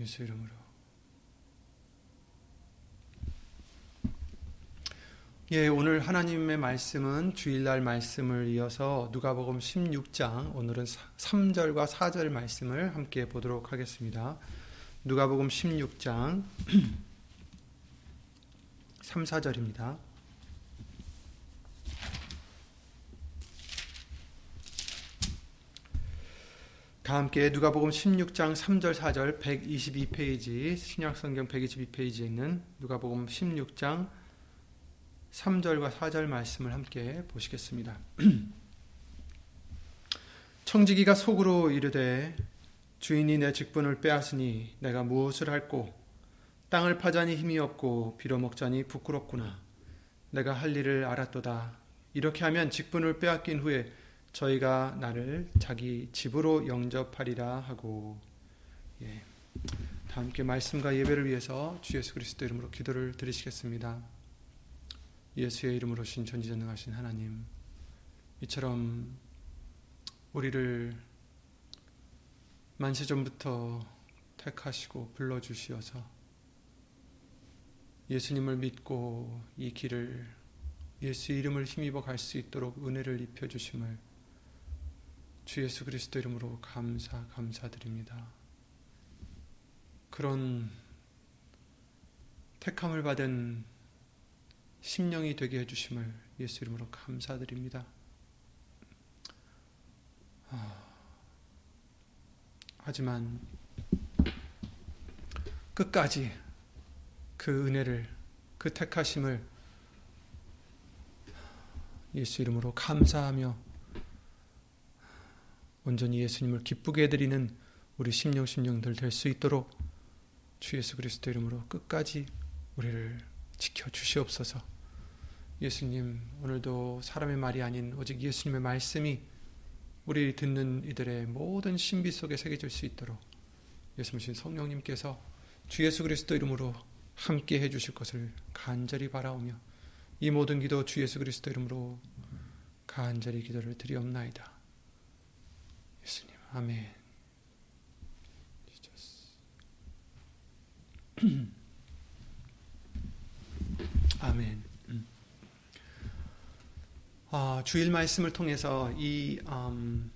예수 이름으로. 예, 오늘 하나님의 말씀은 주일날 말씀을 이어서 누가복음 16장 오늘은 3절과 4절 말씀을 함께 보도록 하겠습니다. 누가복음 16장 3, 4절입니다. 다 함께 누가복음 16장 3절 4절 122페이지 신약성경 122페이지에 있는 누가복음 16장 3절과 4절 말씀을 함께 보시겠습니다. 청지기가 속으로 이르되 주인이 내 직분을 빼앗으니 내가 무엇을 할꼬? 땅을 파자니 힘이 없고 빌어먹자니 부끄럽구나. 내가 할 일을 알았도다. 이렇게 하면 직분을 빼앗긴 후에 저희가 나를 자기 집으로 영접하리라 하고 예. 다 함께 말씀과 예배를 위해서 주 예수 그리스도 이름으로 기도를 드리시겠습니다. 예수의 이름으로 신 전지전능하신 하나님 이처럼 우리를 만세전부터 택하시고 불러주시어서 예수님을 믿고 이 길을 예수 이름을 힘입어 갈 수 있도록 은혜를 입혀주심을 주 예수 그리스도 이름으로 감사 감사드립니다. 그런 택함을 받은 심령이 되게 해주심을 예수 이름으로 감사드립니다. 하지만 끝까지 그 은혜를 그 택하심을 예수 이름으로 감사하며 온전히 예수님을 기쁘게 해드리는 우리 심령 심령들 될 수 있도록 주 예수 그리스도 이름으로 끝까지 우리를 지켜 주시옵소서. 예수님 오늘도 사람의 말이 아닌 오직 예수님의 말씀이 우리 듣는 이들의 모든 신비 속에 새겨질 수 있도록 예수님 성령님께서 주 예수 그리스도 이름으로 함께 해주실 것을 간절히 바라오며 이 모든 기도 주 예수 그리스도 이름으로 간절히 기도를 드리옵나이다. 예수님, 아멘. 아멘. 음. 아, 주일 말씀을 통해서 이 음,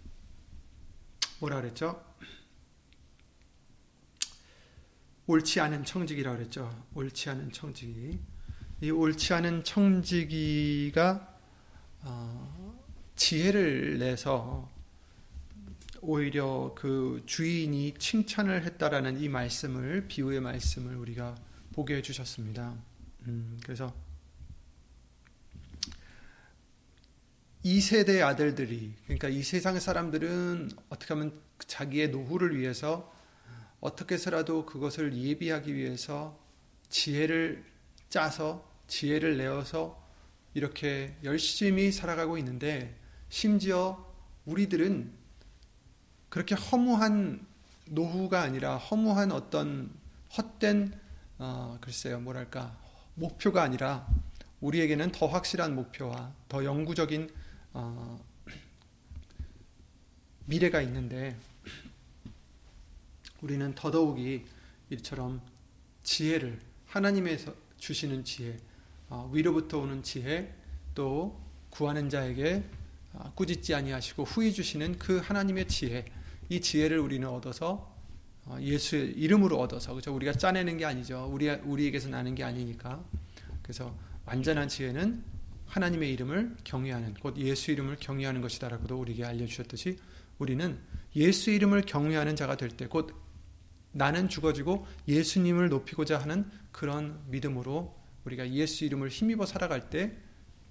뭐라 그랬죠? 옳지 않은 청지기라 그랬죠. 옳지 않은 청지기. 이 옳지 않은 청지기가 어, 지혜를 내서 오히려 그 주인이 칭찬을 했다라는 이 말씀을 비유의 말씀을 우리가 보게 해주셨습니다. 음, 그래서 이 세대 아들들이 그러니까 이 세상 사람들은 어떻게 하면 자기의 노후를 위해서 어떻게 해서라도 그것을 예비하기 위해서 지혜를 짜서 지혜를 내어서 이렇게 열심히 살아가고 있는데 심지어 우리들은 그렇게 허무한 노후가 아니라 허무한 어떤 헛된 어, 글쎄요 뭐랄까 목표가 아니라 우리에게는 더 확실한 목표와 더 영구적인 어, 미래가 있는데 우리는 더더욱이 이처럼 지혜를 하나님에서 주시는 지혜, 어, 위로부터 오는 지혜, 또 구하는 자에게 꾸짖지 아니하시고 후히 주시는 그 하나님의 지혜, 이 지혜를 우리는 얻어서 어, 예수의 이름으로 얻어서 그죠? 우리가 짜내는 게 아니죠. 우리 우리에게서 나는 게 아니니까. 그래서 완전한 지혜는 하나님의 이름을 경외하는 곧 예수 이름을 경외하는 것이다라고도 우리에게 알려 주셨듯이 우리는 예수 이름을 경외하는 자가 될 때 곧 나는 죽어지고 예수님을 높이고자 하는 그런 믿음으로 우리가 예수 이름을 힘입어 살아갈 때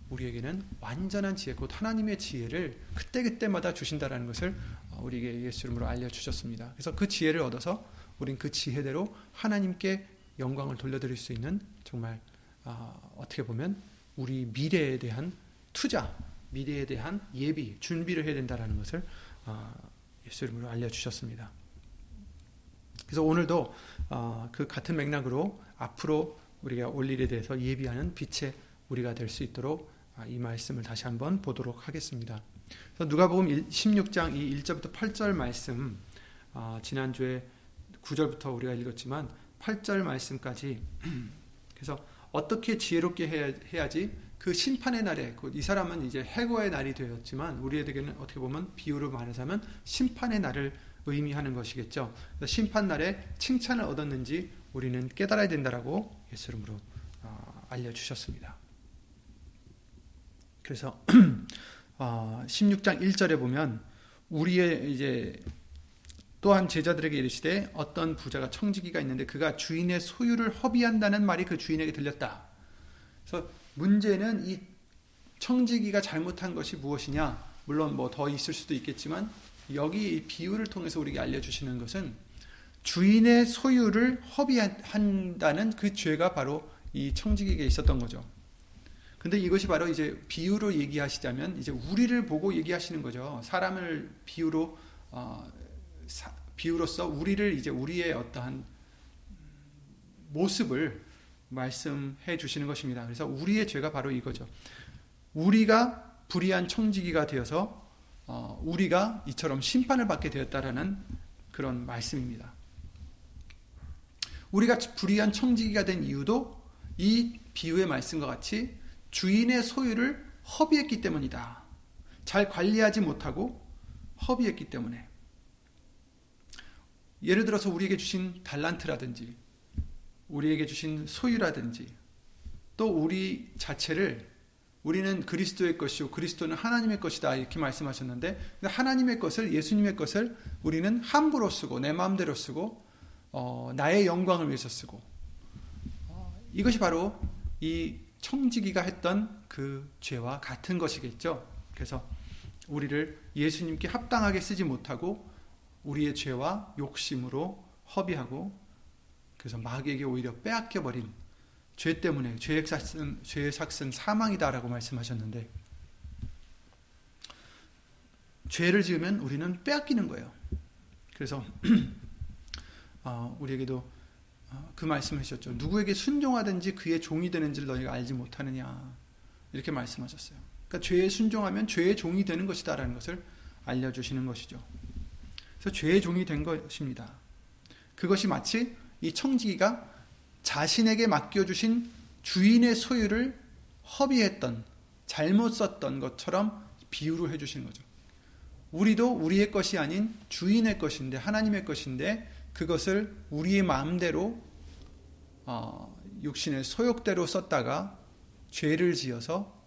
우리에게는 완전한 지혜, 곧 하나님의 지혜를 그때그때마다 주신다라는 것을 우리에게 예수 이름으로 알려주셨습니다. 그래서 그 지혜를 얻어서 우린 그 지혜대로 하나님께 영광을 돌려드릴 수 있는 정말 어, 떻게 보면 우리 미래에 대한 투자, 미래에 대한 예비, 준비를 해야 된다라는 것을 어, 예수 이름으로 알려주셨습니다. 그래서 오늘도 어, 그 같은 맥락으로 앞으로 우리가 올 일에 대해서 예비하는 빛의 우리가 될 수 있도록 아, 이 말씀을 다시 한번 보도록 하겠습니다. 누가복음 16장 이 1절부터 8절 말씀 아, 지난주에 9절부터 우리가 읽었지만 8절 말씀까지 그래서 어떻게 지혜롭게 해야, 지 그 심판의 날에 이 사람은 이제 해고의 날이 되었지만 우리에게는 어떻게 보면 비유로 말하자면 심판의 날을 의미하는 것이겠죠. 심판 날에 칭찬을 얻었는지 우리는 깨달아야 된다라고 예수 이름으로 어, 알려주셨습니다. 그래서 16장 어, 1절에 보면 우리의 이제 또한 제자들에게 이르시되 어떤 부자가 청지기가 있는데 그가 주인의 소유를 허비한다는 말이 그 주인에게 들렸다. 그래서 문제는 이 청지기가 잘못한 것이 무엇이냐? 물론 뭐 더 있을 수도 있겠지만 여기 비유를 통해서 우리에게 알려주시는 것은 주인의 소유를 허비한다는 그 죄가 바로 이 청지기에게 있었던 거죠. 근데 이것이 바로 이제 비유로 얘기하시자면 이제 우리를 보고 얘기하시는 거죠. 사람을 비유로 어, 사, 비유로서 우리를 이제 우리의 어떠한 모습을 말씀해 주시는 것입니다. 그래서 우리의 죄가 바로 이거죠. 우리가 불의한 청지기가 되어서 어, 우리가 이처럼 심판을 받게 되었다라는 그런 말씀입니다. 우리가 불의한 청지기가 된 이유도 이 비유의 말씀과 같이 주인의 소유를 허비했기 때문이다. 잘 관리하지 못하고 허비했기 때문에. 예를 들어서 우리에게 주신 달란트라든지, 우리에게 주신 소유라든지, 또 우리 자체를 우리는 그리스도의 것이요 그리스도는 하나님의 것이다 이렇게 말씀하셨는데 하나님의 것을 예수님의 것을 우리는 함부로 쓰고 내 마음대로 쓰고 어, 나의 영광을 위해서 쓰고 어, 이것이 바로 이 청지기가 했던 그 죄와 같은 것이겠죠. 그래서 우리를 예수님께 합당하게 쓰지 못하고 우리의 죄와 욕심으로 허비하고 그래서 마귀에게 오히려 빼앗겨 버린 죄 때문에 죄의 삭은 죄의 삭은 사망이다라고 말씀하셨는데 죄를 지으면 우리는 빼앗기는 거예요. 그래서 어, 우리에게도 어, 그 말씀하셨죠. 누구에게 순종하든지 그의 종이 되는지를 너희가 알지 못하느냐. 이렇게 말씀하셨어요. 그러니까 죄에 순종하면 죄의 종이 되는 것이다라는 것을 알려주시는 것이죠. 그래서 죄의 종이 된 것입니다. 그것이 마치 이 청지기가 자신에게 맡겨주신 주인의 소유를 허비했던, 잘못 썼던 것처럼 비유를 해주시는 거죠. 우리도 우리의 것이 아닌 주인의 것인데, 하나님의 것인데, 그것을 우리의 마음대로 어, 육신의 소욕대로 썼다가 죄를 지어서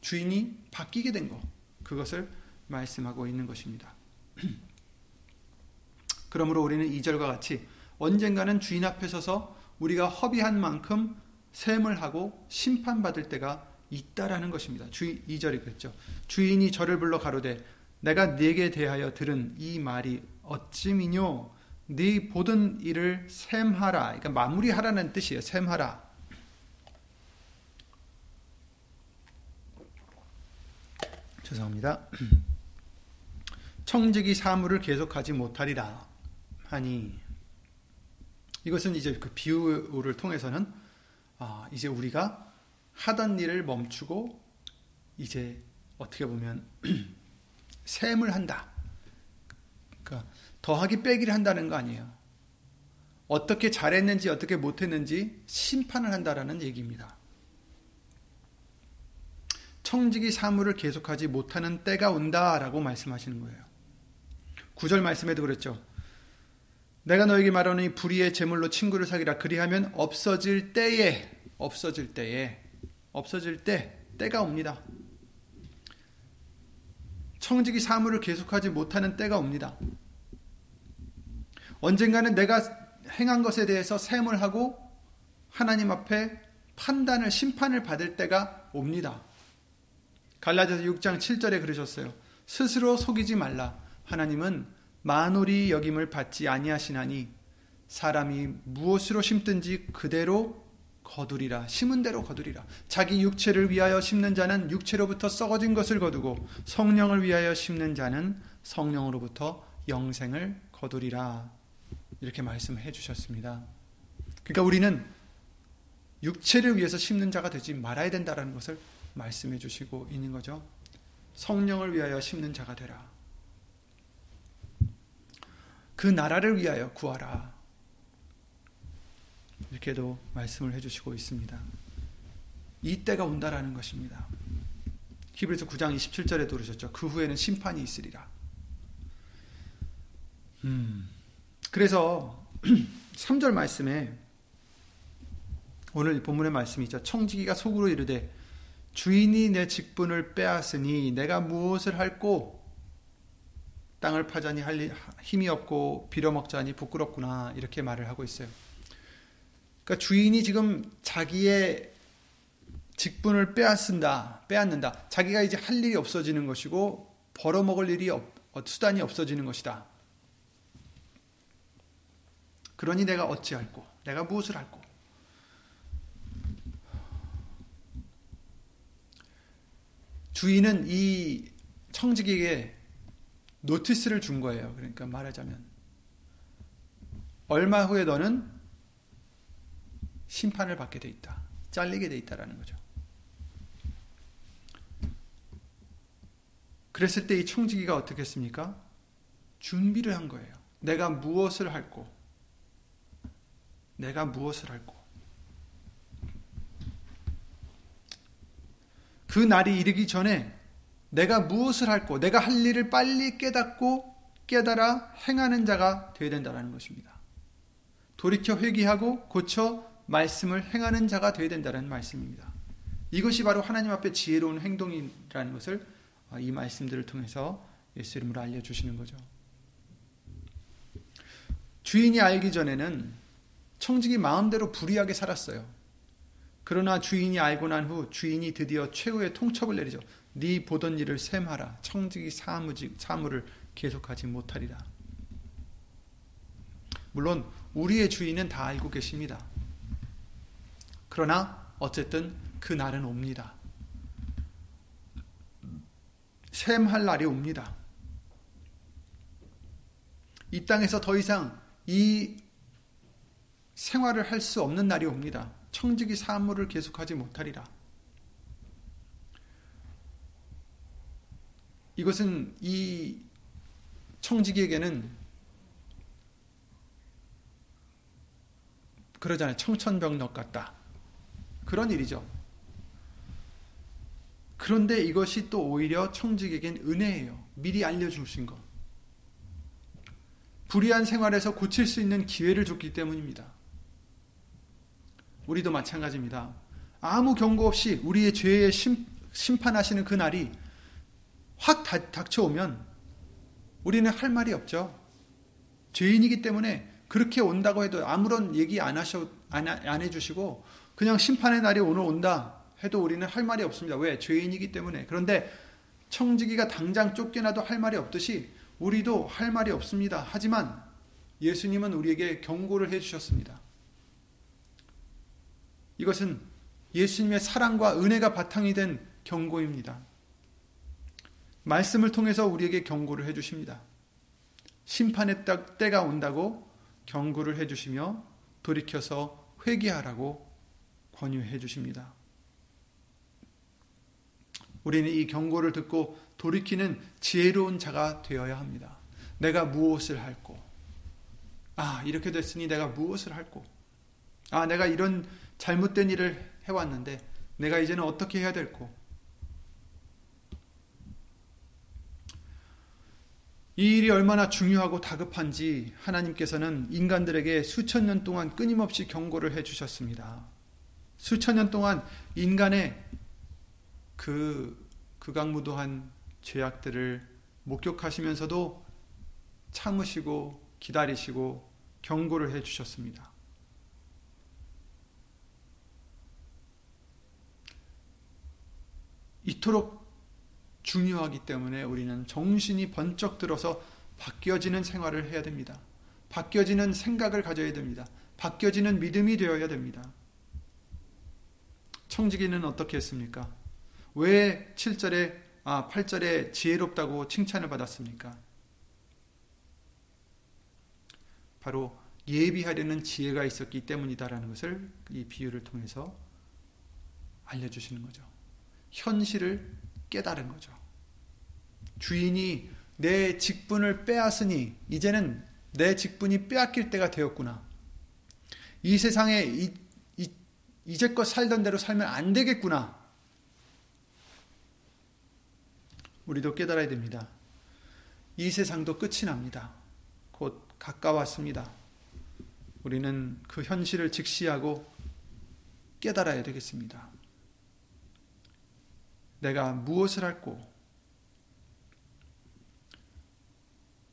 주인이 바뀌게 된 것, 그것을 말씀하고 있는 것입니다. 그러므로 우리는 2절과 같이 언젠가는 주인 앞에 서서 우리가 허비한 만큼 셈을 하고 심판받을 때가 있다라는 것입니다. 주 2절이 그랬죠. 주인이 저를 불러 가로되 내가 네게 대하여 들은 이 말이 어찌미뇨 네 보던 일을 셈하라. 그러니까 마무리하라는 뜻이에요. 셈하라. 죄송합니다. 청직이 사물을 계속하지 못하리라 하니 이것은 이제 그 비유를 통해서는 아, 이제 우리가 하던 일을 멈추고 이제 어떻게 보면 셈을 한다. 더하기 빼기를 한다는 거 아니에요. 어떻게 잘했는지 어떻게 못했는지 심판을 한다라는 얘기입니다. 청지기 사물을 계속하지 못하는 때가 온다라고 말씀하시는 거예요. 구절 말씀에도 그랬죠. 내가 너에게 말하노니 불의의 제물로 친구를 사귀라 그리하면 없어질 때에 없어질 때에 없어질 때 때가 옵니다. 청지기 사물을 계속하지 못하는 때가 옵니다. 언젠가는 내가 행한 것에 대해서 샘을 하고 하나님 앞에 판단을 심판을 받을 때가 옵니다. 갈라디아서 6장 7절에 그러셨어요. 스스로 속이지 말라. 하나님은 만홀이 여김을 받지 아니하시나니 사람이 무엇으로 심든지 그대로 거두리라 심은 대로 거두리라 자기 육체를 위하여 심는 자는 육체로부터 썩어진 것을 거두고 성령을 위하여 심는 자는 성령으로부터 영생을 거두리라 이렇게 말씀해 주셨습니다. 그러니까 우리는 육체를 위해서 심는 자가 되지 말아야 된다라는 것을 말씀해 주시고 있는 거죠. 성령을 위하여 심는 자가 되라. 그 나라를 위하여 구하라. 이렇게도 말씀을 해 주시고 있습니다. 이 때가 온다라는 것입니다. 히브리서 9장 27절에도 그러셨죠. 그 후에는 심판이 있으리라. 음, 그래서 3절 말씀에 오늘 본문의 말씀이 있죠. 청지기가 속으로 이르되 주인이 내 직분을 빼앗으니 내가 무엇을 할꼬 땅을 파자니 할 힘이 없고 빌어먹자니 부끄럽구나 이렇게 말을 하고 있어요. 그러니까 주인이 지금 자기의 직분을 빼앗는다, 빼앗는다. 자기가 이제 할 일이 없어지는 것이고 벌어먹을 일이 없, 어, 수단이 없어지는 것이다. 그러니 내가 어찌할꼬? 내가 무엇을 할꼬? 주인은 이 청직에게 노티스를 준 거예요. 그러니까 말하자면 얼마 후에 너는 심판을 받게 돼 있다. 잘리게 돼 있다라는 거죠. 그랬을 때 이 청지기가 어떻게 했습니까? 준비를 한 거예요. 내가 무엇을 할고, 내가 무엇을 할고. 그 날이 이르기 전에 내가 무엇을 할고, 내가 할 일을 빨리 깨닫고 깨달아 행하는 자가 되어야 된다는 것입니다. 돌이켜 회개하고 고쳐 말씀을 행하는 자가 되어야 된다는 말씀입니다. 이것이 바로 하나님 앞에 지혜로운 행동이라는 것을 어, 이 말씀들을 통해서 예수 이름으로 알려주시는 거죠. 주인이 알기 전에는 청직이 마음대로 불의하게 살았어요. 그러나 주인이 알고 난 후 주인이 드디어 최후의 통첩을 내리죠. 네 보던 일을 셈하라. 청직이 사무직, 사무를 계속하지 못하리라. 물론 우리의 주인은 다 알고 계십니다. 그러나 어쨌든 그 날은 옵니다. 샘할 날이 옵니다. 이 땅에서 더 이상 이 생활을 할 수 없는 날이 옵니다. 청직이 사물을 계속하지 못하리라. 이것은 이 청지기에게는 그러잖아요. 청천벽력 같다. 그런 일이죠. 그런데 이것이 또 오히려 청직에겐 은혜예요. 미리 알려주신 것. 불의한 생활에서 고칠 수 있는 기회를 줬기 때문입니다. 우리도 마찬가지입니다. 아무 경고 없이 우리의 죄에 심, 심판하시는 그 날이 확 닥쳐오면 우리는 할 말이 없죠. 죄인이기 때문에 그렇게 온다고 해도 아무런 얘기 안 하셔 안, 안 해주시고 그냥 심판의 날이 오늘 온다 해도 우리는 할 말이 없습니다. 왜? 죄인이기 때문에. 그런데 청지기가 당장 쫓겨나도 할 말이 없듯이 우리도 할 말이 없습니다. 하지만 예수님은 우리에게 경고를 해주셨습니다. 이것은 예수님의 사랑과 은혜가 바탕이 된 경고입니다. 말씀을 통해서 우리에게 경고를 해주십니다. 심판의 때가 온다고 경고를 해주시며 돌이켜서 회개하라고 권유해 주십니다. 우리는 이 경고를 듣고 돌이키는 지혜로운 자가 되어야 합니다. 내가 무엇을 할고, 아, 이렇게 됐으니 내가 무엇을 할고, 아, 내가 이런 잘못된 일을 해왔는데, 내가 이제는 어떻게 해야 될고, 이 일이 얼마나 중요하고 다급한지 하나님께서는 인간들에게 수천 년 동안 끊임없이 경고를 해 주셨습니다. 수천 년 동안 인간의 그 극악무도한 죄악들을 목격하시면서도 참으시고 기다리시고 경고를 해 주셨습니다. 이토록 중요하기 때문에 우리는 정신이 번쩍 들어서 바뀌어지는 생활을 해야 됩니다. 바뀌어지는 생각을 가져야 됩니다. 바뀌어지는 믿음이 되어야 됩니다. 청지기는 어떻게 했습니까? 왜 7절에 아 8절에 지혜롭다고 칭찬을 받았습니까? 바로 예비하려는 지혜가 있었기 때문이다라는 것을 이 비유를 통해서 알려 주시는 거죠. 현실을 깨달은 거죠. 주인이 내 직분을 빼앗으니 이제는 내 직분이 빼앗길 때가 되었구나. 이 세상에 이, 이, 이제껏 살던 대로 살면 안 되겠구나. 우리도 깨달아야 됩니다. 이 세상도 끝이 납니다. 곧 가까웠습니다. 우리는 그 현실을 직시하고 깨달아야 되겠습니다. 내가 무엇을 할고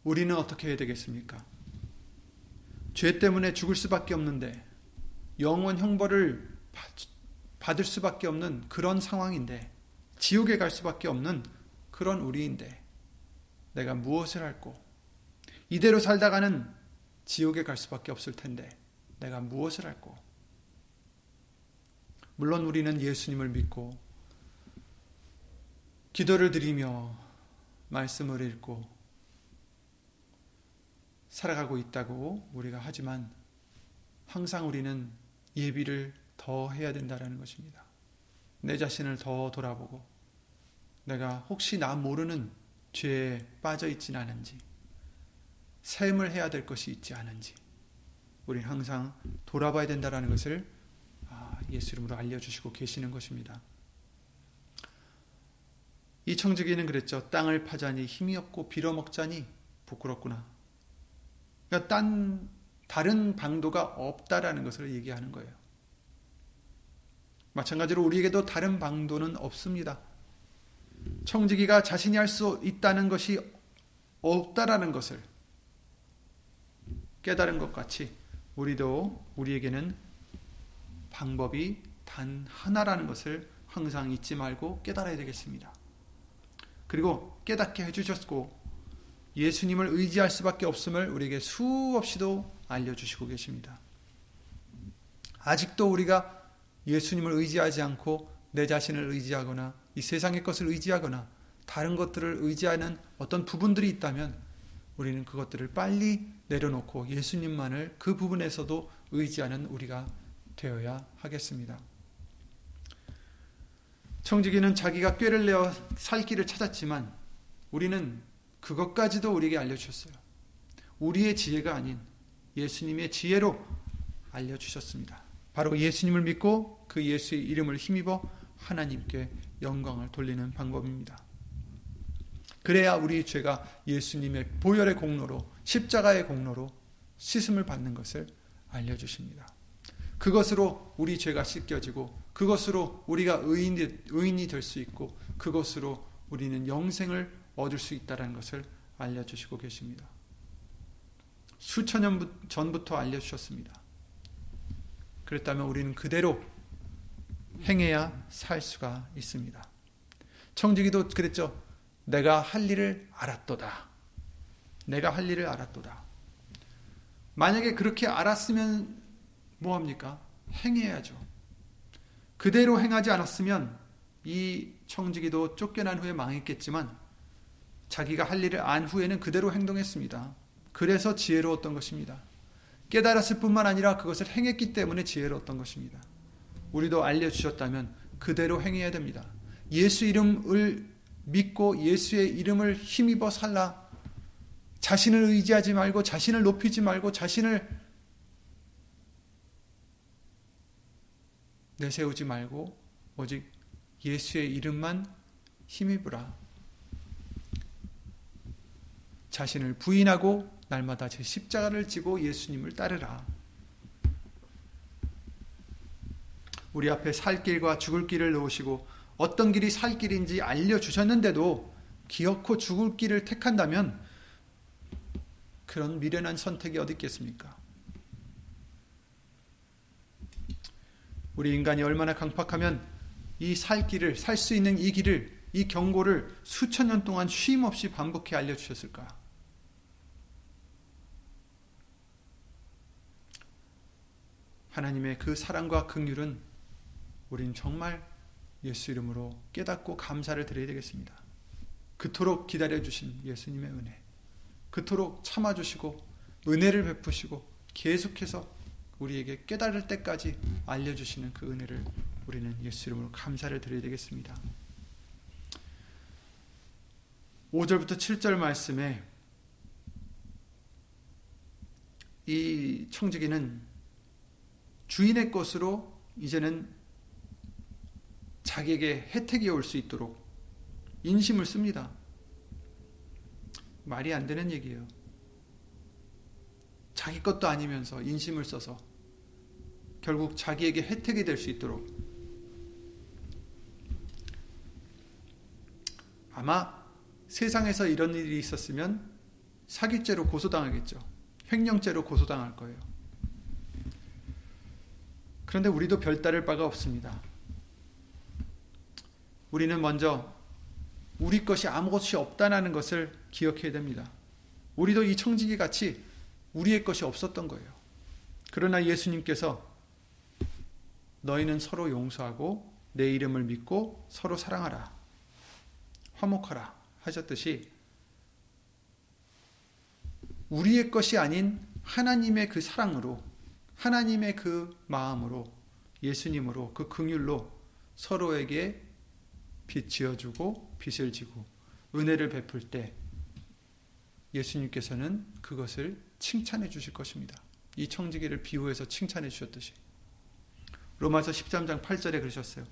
우리는 어떻게 해야 되겠습니까? 죄 때문에 죽을 수밖에 없는데 영원 형벌을 받을 수밖에 없는 그런 상황인데 지옥에 갈 수밖에 없는 그런 우리인데 내가 무엇을 할고 이대로 살다가는 지옥에 갈 수밖에 없을 텐데 내가 무엇을 할고 물론 우리는 예수님을 믿고 기도를 드리며 말씀을 읽고 살아가고 있다고 우리가 하지만 항상 우리는 예비를 더 해야 된다는 것입니다. 내 자신을 더 돌아보고 내가 혹시 나 모르는 죄에 빠져 있진 않은지 샘을 해야 될 것이 있지 않은지 우리 항상 돌아봐야 된다는 것을 아, 예수 이름으로 알려주시고 계시는 것입니다. 이 청지기는 그랬죠. 땅을 파자니 힘이 없고 빌어먹자니 부끄럽구나. 그러니까 딴 다른 방도가 없다라는 것을 얘기하는 거예요. 마찬가지로 우리에게도 다른 방도는 없습니다. 청지기가 자신이 할 수 있다는 것이 없다라는 것을 깨달은 것 같이 우리도 우리에게는 방법이 단 하나라는 것을 항상 잊지 말고 깨달아야 되겠습니다. 그리고 깨닫게 해주셨고 예수님을 의지할 수밖에 없음을 우리에게 수없이도 알려주시고 계십니다. 아직도 우리가 예수님을 의지하지 않고 내 자신을 의지하거나 이 세상의 것을 의지하거나 다른 것들을 의지하는 어떤 부분들이 있다면 우리는 그것들을 빨리 내려놓고 예수님만을 그 부분에서도 의지하는 우리가 되어야 하겠습니다. 청지기는 자기가 꾀를 내어 살 길을 찾았지만 우리는 그것까지도 우리에게 알려주셨어요. 우리의 지혜가 아닌 예수님의 지혜로 알려주셨습니다. 바로 예수님을 믿고 그 예수의 이름을 힘입어 하나님께 영광을 돌리는 방법입니다. 그래야 우리 죄가 예수님의 보혈의 공로로 십자가의 공로로 씻음을 받는 것을 알려주십니다. 그것으로 우리 죄가 씻겨지고 그것으로 우리가 의인이, 의인이 될 수 있고 그것으로 우리는 영생을 얻을 수 있다는 것을 알려주시고 계십니다. 수천 년 전부터 알려주셨습니다. 그랬다면 우리는 그대로 행해야 살 수가 있습니다. 청지기도 그랬죠. 내가 할 일을 알았도다. 내가 할 일을 알았도다. 만약에 그렇게 알았으면 뭐 합니까? 행해야죠. 그대로 행하지 않았으면 이 청지기도 쫓겨난 후에 망했겠지만 자기가 할 일을 안 후에는 그대로 행동했습니다. 그래서 지혜로웠던 것입니다. 깨달았을 뿐만 아니라 그것을 행했기 때문에 지혜로웠던 것입니다. 우리도 알려주셨다면 그대로 행해야 됩니다. 예수 이름을 믿고 예수의 이름을 힘입어 살라. 자신을 의지하지 말고 자신을 높이지 말고 자신을 내세우지 말고 오직 예수의 이름만 힘입으라. 자신을 부인하고 날마다 제 십자가를 지고 예수님을 따르라. 우리 앞에 살 길과 죽을 길을 놓으시고 어떤 길이 살 길인지 알려주셨는데도 기어코 죽을 길을 택한다면 그런 미련한 선택이 어디 있겠습니까? 우리 인간이 얼마나 강팍하면 이 살 길을, 살 수 있는 이 길을, 이 경고를 수천 년 동안 쉼 없이 반복해 알려 주셨을까? 하나님의 그 사랑과 긍휼은 우린 정말 예수 이름으로 깨닫고 감사를 드려야 되겠습니다. 그토록 기다려 주신 예수님의 은혜, 그토록 참아 주시고 은혜를 베푸시고 계속해서 우리에게 깨달을 때까지 알려주시는 그 은혜를 우리는 예수 이름으로 감사를 드려야 되겠습니다. 5절부터 7절 말씀에 이 청지기는 주인의 것으로 이제는 자기에게 혜택이 올 수 있도록 인심을 씁니다. 말이 안 되는 얘기예요. 자기 것도 아니면서 인심을 써서 결국 자기에게 혜택이 될 수 있도록 아마 세상에서 이런 일이 있었으면 사기죄로 고소당하겠죠. 횡령죄로 고소당할 거예요. 그런데 우리도 별다를 바가 없습니다. 우리는 먼저 우리 것이 아무것이 없다는 것을 기억해야 됩니다. 우리도 이 청지기 같이 우리의 것이 없었던 거예요. 그러나 예수님께서 너희는 서로 용서하고 내 이름을 믿고 서로 사랑하라. 화목하라. 하셨듯이 우리의 것이 아닌 하나님의 그 사랑으로 하나님의 그 마음으로 예수님으로 그 긍휼로 서로에게 빚 지어주고 빚을 지고 은혜를 베풀 때 예수님께서는 그것을 칭찬해 주실 것입니다. 이 청지기를 비유해서 칭찬해 주셨듯이 로마서 13장 8절에 그러셨어요.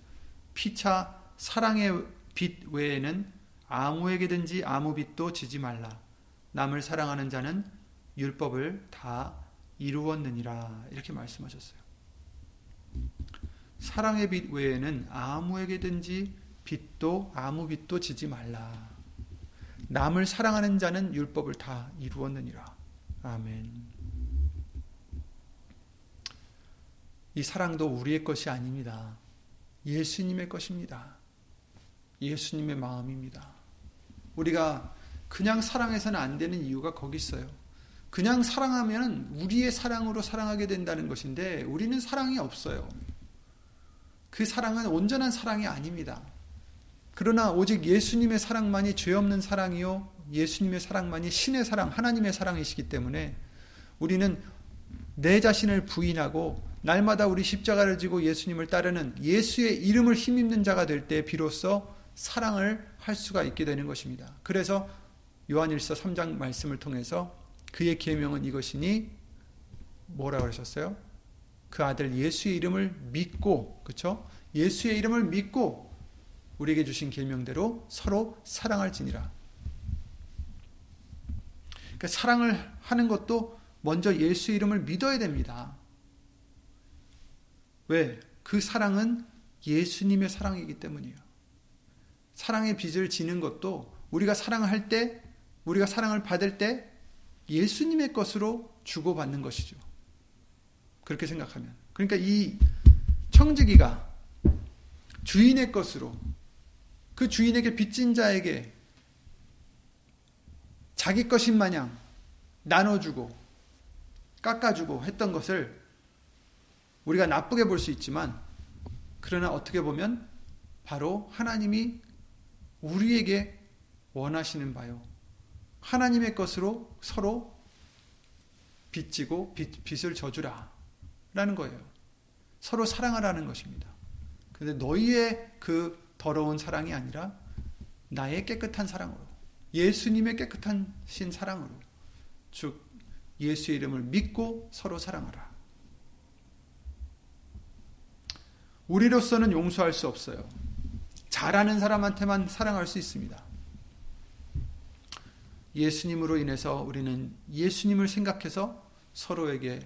피차 사랑의 빚 외에는 아무에게든지 아무 빚도 지지 말라. 남을 사랑하는 자는 율법을 다 이루었느니라. 이렇게 말씀하셨어요. 사랑의 빚 외에는 아무에게든지 빚도 아무 빚도 지지 말라. 남을 사랑하는 자는 율법을 다 이루었느니라. 아멘. 이 사랑도 우리의 것이 아닙니다. 예수님의 것입니다. 예수님의 마음입니다. 우리가 그냥 사랑해서는 안 되는 이유가 거기 있어요. 그냥 사랑하면 우리의 사랑으로 사랑하게 된다는 것인데 우리는 사랑이 없어요. 그 사랑은 온전한 사랑이 아닙니다. 그러나 오직 예수님의 사랑만이 죄 없는 사랑이요. 예수님의 사랑만이 신의 사랑, 하나님의 사랑이시기 때문에 우리는 내 자신을 부인하고 날마다 우리 십자가를 지고 예수님을 따르는 예수의 이름을 힘입는 자가 될 때 비로소 사랑을 할 수가 있게 되는 것입니다. 그래서 요한일서 3장 말씀을 통해서 그의 계명은 이것이니 뭐라 그러셨어요? 그 아들 예수의 이름을 믿고 그렇죠? 예수의 이름을 믿고 우리에게 주신 계명대로 서로 사랑할지니라. 그러니까 사랑을 하는 것도 먼저 예수 이름을 믿어야 됩니다. 왜? 그 사랑은 예수님의 사랑이기 때문이에요. 사랑의 빚을 지는 것도 우리가 사랑할 때, 우리가 사랑을 받을 때 예수님의 것으로 주고받는 것이죠. 그렇게 생각하면. 그러니까 이 청지기가 주인의 것으로 그 주인에게 빚진 자에게 자기 것인 마냥 나눠주고 깎아주고 했던 것을 우리가 나쁘게 볼 수 있지만 그러나 어떻게 보면 바로 하나님이 우리에게 원하시는 바요. 하나님의 것으로 서로 빚지고 빚, 빚을 져주라. 라는 거예요. 서로 사랑하라는 것입니다. 근데 너희의 그 더러운 사랑이 아니라 나의 깨끗한 사랑으로 예수님의 깨끗한 신 사랑으로 즉 예수의 이름을 믿고 서로 사랑하라. 우리로서는 용서할 수 없어요. 잘하는 사람한테만 사랑할 수 있습니다. 예수님으로 인해서 우리는 예수님을 생각해서 서로에게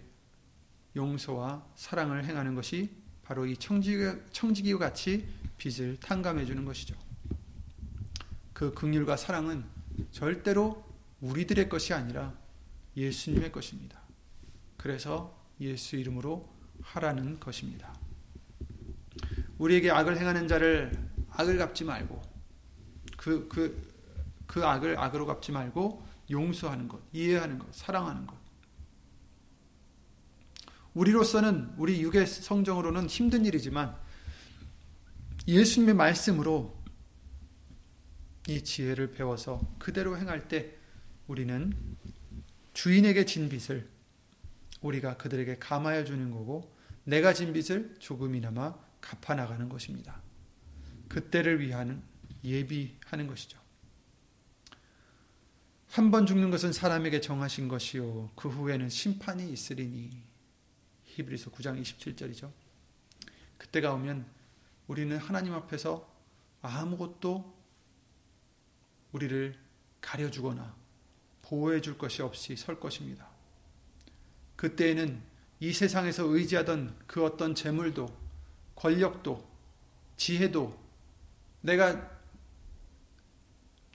용서와 사랑을 행하는 것이 바로 이 청지기, 와 같이 빛을 탕감해 주는 것이죠. 그 긍휼과 사랑은 절대로 우리들의 것이 아니라 예수님의 것입니다. 그래서 예수 이름으로 하라는 것입니다. 우리에게 악을 행하는 자를 악을 갚지 말고 그, 그, 그 악을 악으로 갚지 말고 용서하는 것, 이해하는 것, 사랑하는 것. 우리로서는 우리 육의 성정으로는 힘든 일이지만 예수님의 말씀으로 이 지혜를 배워서 그대로 행할 때 우리는 주인에게 진 빚을 우리가 그들에게 감하여 주는 거고 내가 진 빚을 조금이나마 갚아 나가는 것입니다. 그때를 위한 예비하는 것이죠. 한 번 죽는 것은 사람에게 정하신 것이요 그 후에는 심판이 있으리니 히브리서 9장 27절이죠. 그때가 오면 우리는 하나님 앞에서 아무것도 우리를 가려주거나 보호해 줄 것이 없이 설 것입니다. 그때에는 이 세상에서 의지하던 그 어떤 재물도, 권력도, 지혜도, 내가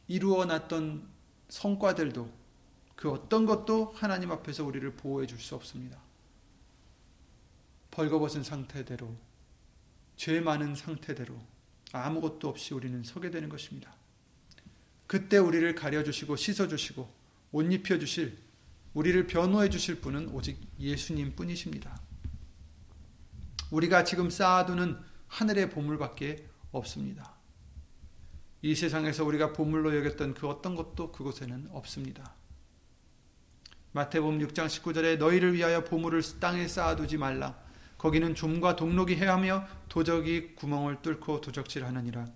이루어 놨던 성과들도 그 어떤 것도 하나님 앞에서 우리를 보호해 줄 수 없습니다. 벌거벗은 상태대로, 죄 많은 상태대로 아무것도 없이 우리는 서게 되는 것입니다. 그때 우리를 가려주시고 씻어주시고 옷 입혀주실 우리를 변호해 주실 분은 오직 예수님 뿐이십니다. 우리가 지금 쌓아두는 하늘의 보물밖에 없습니다. 이 세상에서 우리가 보물로 여겼던 그 어떤 것도 그곳에는 없습니다. 마태복음 6장 19절에 너희를 위하여 보물을 땅에 쌓아두지 말라. 거기는 좀과 동록이 해하며 도적이 구멍을 뚫고 도적질하느니라.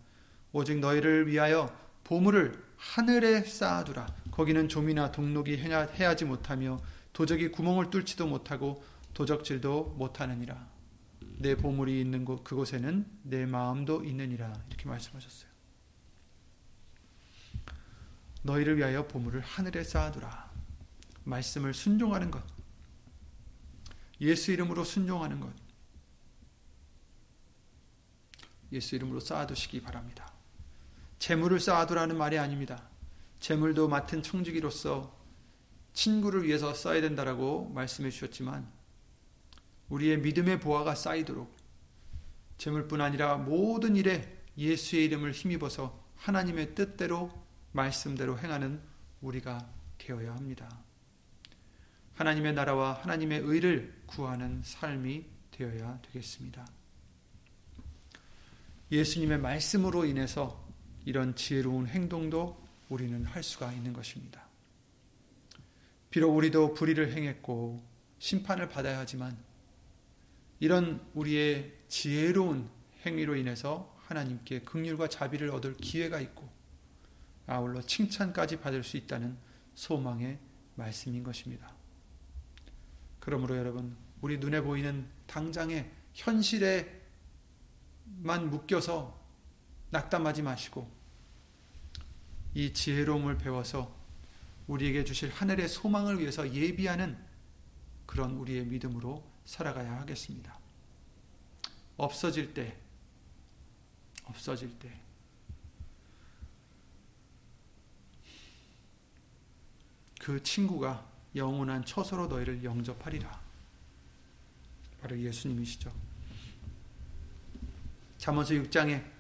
오직 너희를 위하여 보물을 하늘에 쌓아두라. 거기는 좀이나 동록이 해하지 못하며 도적이 구멍을 뚫지도 못하고 도적질도 못하느니라. 내 보물이 있는 곳 그곳에는 내 마음도 있느니라. 이렇게 말씀하셨어요. 너희를 위하여 보물을 하늘에 쌓아두라. 말씀을 순종하는 것. 예수 이름으로 순종하는 것. 예수 이름으로 쌓아두시기 바랍니다. 재물을 쌓아두라는 말이 아닙니다. 재물도 맡은 청지기로서 친구를 위해서 써야 된다라고 말씀해 주셨지만 우리의 믿음의 보화가 쌓이도록 재물뿐 아니라 모든 일에 예수의 이름을 힘입어서 하나님의 뜻대로 말씀대로 행하는 우리가 되어야 합니다. 하나님의 나라와 하나님의 의를 구하는 삶이 되어야 되겠습니다. 예수님의 말씀으로 인해서 이런 지혜로운 행동도 우리는 할 수가 있는 것입니다. 비록 우리도 불의를 행했고 심판을 받아야 하지만 이런 우리의 지혜로운 행위로 인해서 하나님께 긍휼과 자비를 얻을 기회가 있고 아울러 칭찬까지 받을 수 있다는 소망의 말씀인 것입니다. 그러므로 여러분 우리 눈에 보이는 당장의 현실에만 묶여서 낙담하지 마시고 이 지혜로움을 배워서 우리에게 주실 하늘의 소망을 위해서 예비하는 그런 우리의 믿음으로 살아가야 하겠습니다. 없어질 때, 없어질 때, 그 친구가 영원한 처소로 너희를 영접하리라. 바로 예수님이시죠. 잠언서 6장에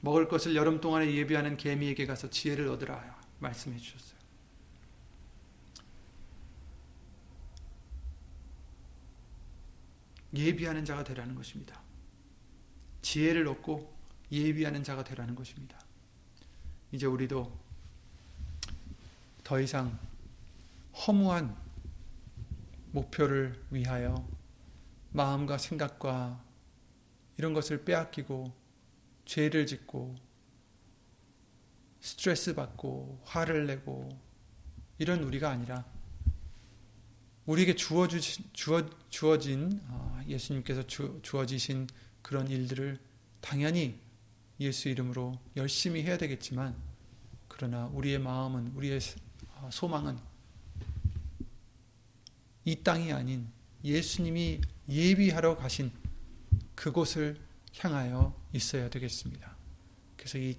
먹을 것을 여름 동안에 예비하는 개미에게 가서 지혜를 얻으라 말씀해 주셨어요. 예비하는 자가 되라는 것입니다. 지혜를 얻고 예비하는 자가 되라는 것입니다. 이제 우리도 더 이상 허무한 목표를 위하여 마음과 생각과 이런 것을 빼앗기고 죄를 짓고 스트레스 받고 화를 내고 이런 우리가 아니라 우리에게 주어주신, 주어, 주어진 아, 예수님께서 주, 주어지신 그런 일들을 당연히 예수 이름으로 열심히 해야 되겠지만 그러나 우리의 마음은 우리의 어, 소망은 이 땅이 아닌 예수님이 예비하러 가신 그곳을 향하여 있어야 되겠습니다. 그래서 이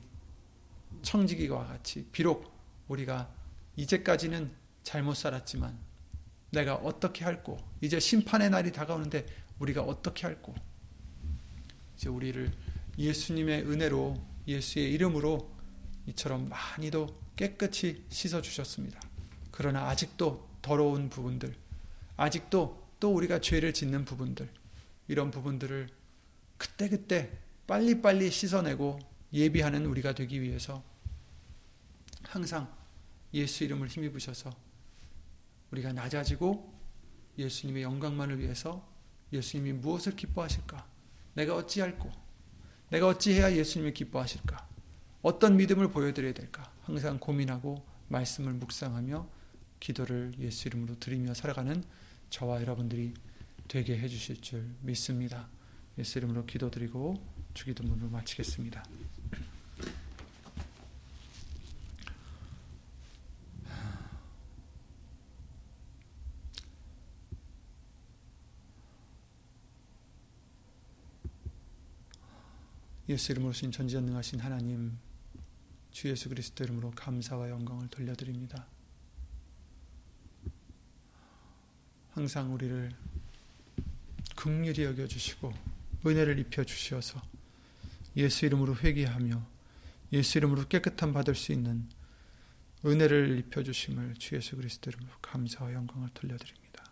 청지기와 같이 비록 우리가 이제까지는 잘못 살았지만 내가 어떻게 할꼬 이제 심판의 날이 다가오는데 우리가 어떻게 할꼬 이제 우리를 예수님의 은혜로 예수의 이름으로 이처럼 많이도 깨끗이 씻어 주셨습니다. 그러나 아직도 더러운 부분들 아직도 또 우리가 죄를 짓는 부분들 이런 부분들을 그때그때 빨리빨리 씻어내고 예비하는 우리가 되기 위해서 항상 예수 이름을 힘입으셔서 우리가 낮아지고 예수님의 영광만을 위해서 예수님이 무엇을 기뻐하실까? 내가 어찌할꼬? 내가 어찌해야 예수님을 기뻐하실까? 어떤 믿음을 보여드려야 될까? 항상 고민하고 말씀을 묵상하며 기도를 예수 이름으로 드리며 살아가는 저와 여러분들이 되게 해주실 줄 믿습니다. 예수 이름으로 기도드리고 주기도문을 마치겠습니다. 예수 이름으로 신 전지전능하신 하나님 주 예수 그리스도 이름으로 감사와 영광을 돌려드립니다. 항상 우리를 극률히 여겨주시고 은혜를 입혀 주시어서 예수 이름으로 회개하며 예수 이름으로 깨끗함 받을 수 있는 은혜를 입혀 주심을 주 예수 그리스도 이름으로 감사와 영광을 돌려드립니다.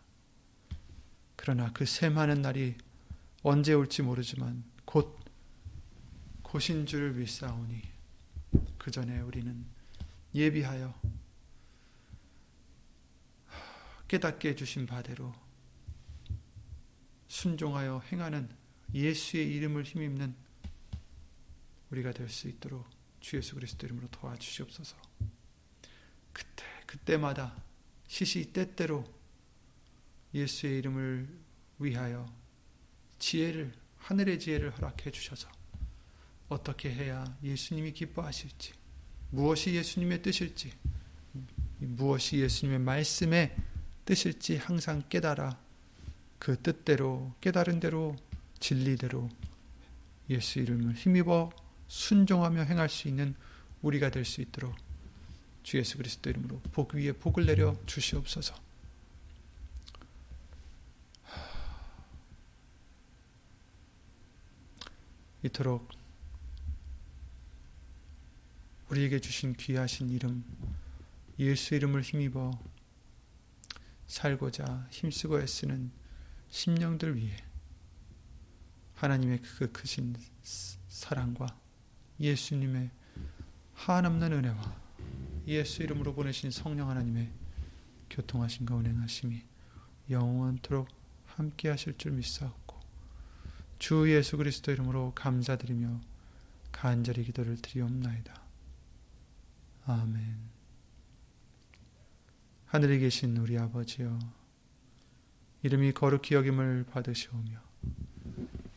그러나 그 샘하는 날이 언제 올지 모르지만 곧 곧인 줄 믿사오니 그 전에 우리는 예비하여 깨닫게 해주신 바대로 순종하여 행하는 예수의 이름을 힘입는 우리가 될 수 있도록 주 예수 그리스도 이름으로 도와주시옵소서. 그때 그때마다 시시 때때로 예수의 이름을 위하여 지혜를 하늘의 지혜를 허락해 주셔서 어떻게 해야 예수님이 기뻐하실지 무엇이 예수님의 뜻일지 무엇이 예수님의 말씀의 뜻일지 항상 깨달아 그 뜻대로 깨달은 대로 진리대로 예수 이름을 힘입어 순종하며 행할 수 있는 우리가 될 수 있도록 주 예수 그리스도 이름으로 복 위에 복을 내려 주시옵소서. 이토록 우리에게 주신 귀하신 이름 예수 이름을 힘입어 살고자 힘쓰고 애쓰는 심령들 위해 하나님의 그 크신 사랑과 예수님의 한없는 은혜와 예수 이름으로 보내신 성령 하나님의 교통하신가 운행하심이 영원토록 함께 하실 줄 믿사옵고 주 예수 그리스도 이름으로 감사드리며 간절히 기도를 드리옵나이다. 아멘 하늘에 계신 우리 아버지여 이름이 거룩히 여김을 받으시오며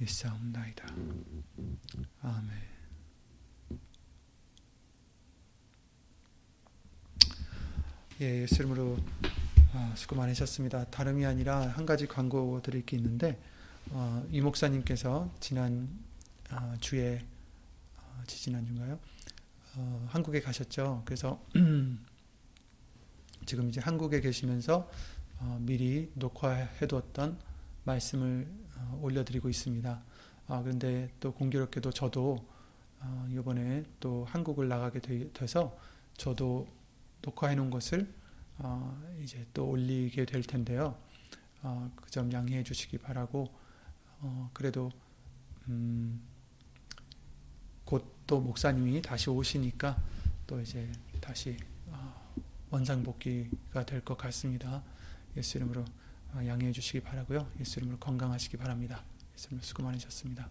있사옵나이다. 아멘. 예, 예수 이름으로 아, 수고 많으셨습니다. 다름이 아니라 한 가지 광고 드릴 게 있는데 어, 이 목사님께서 지난 아, 주에 어, 지지난 주인가요? 어, 한국에 가셨죠. 그래서 지금 이제 한국에 계시면서 어, 미리 녹화해 두었던 말씀을 어, 올려드리고 있습니다. 아, 그런데 또 공교롭게도 저도 어, 이번에 또 한국을 나가게 돼서 저도 녹화해 놓은 것을 어, 이제 또 올리게 될 텐데요. 어, 그 점 양해해 주시기 바라고 어, 그래도 음, 곧 또 목사님이 다시 오시니까 또 이제 다시 어, 원상복귀가 될 것 같습니다. 예수 이름으로 양해해 주시기 바라고요. 예수 이름으로 건강하시기 바랍니다. 예수 이름으로 수고 많으셨습니다.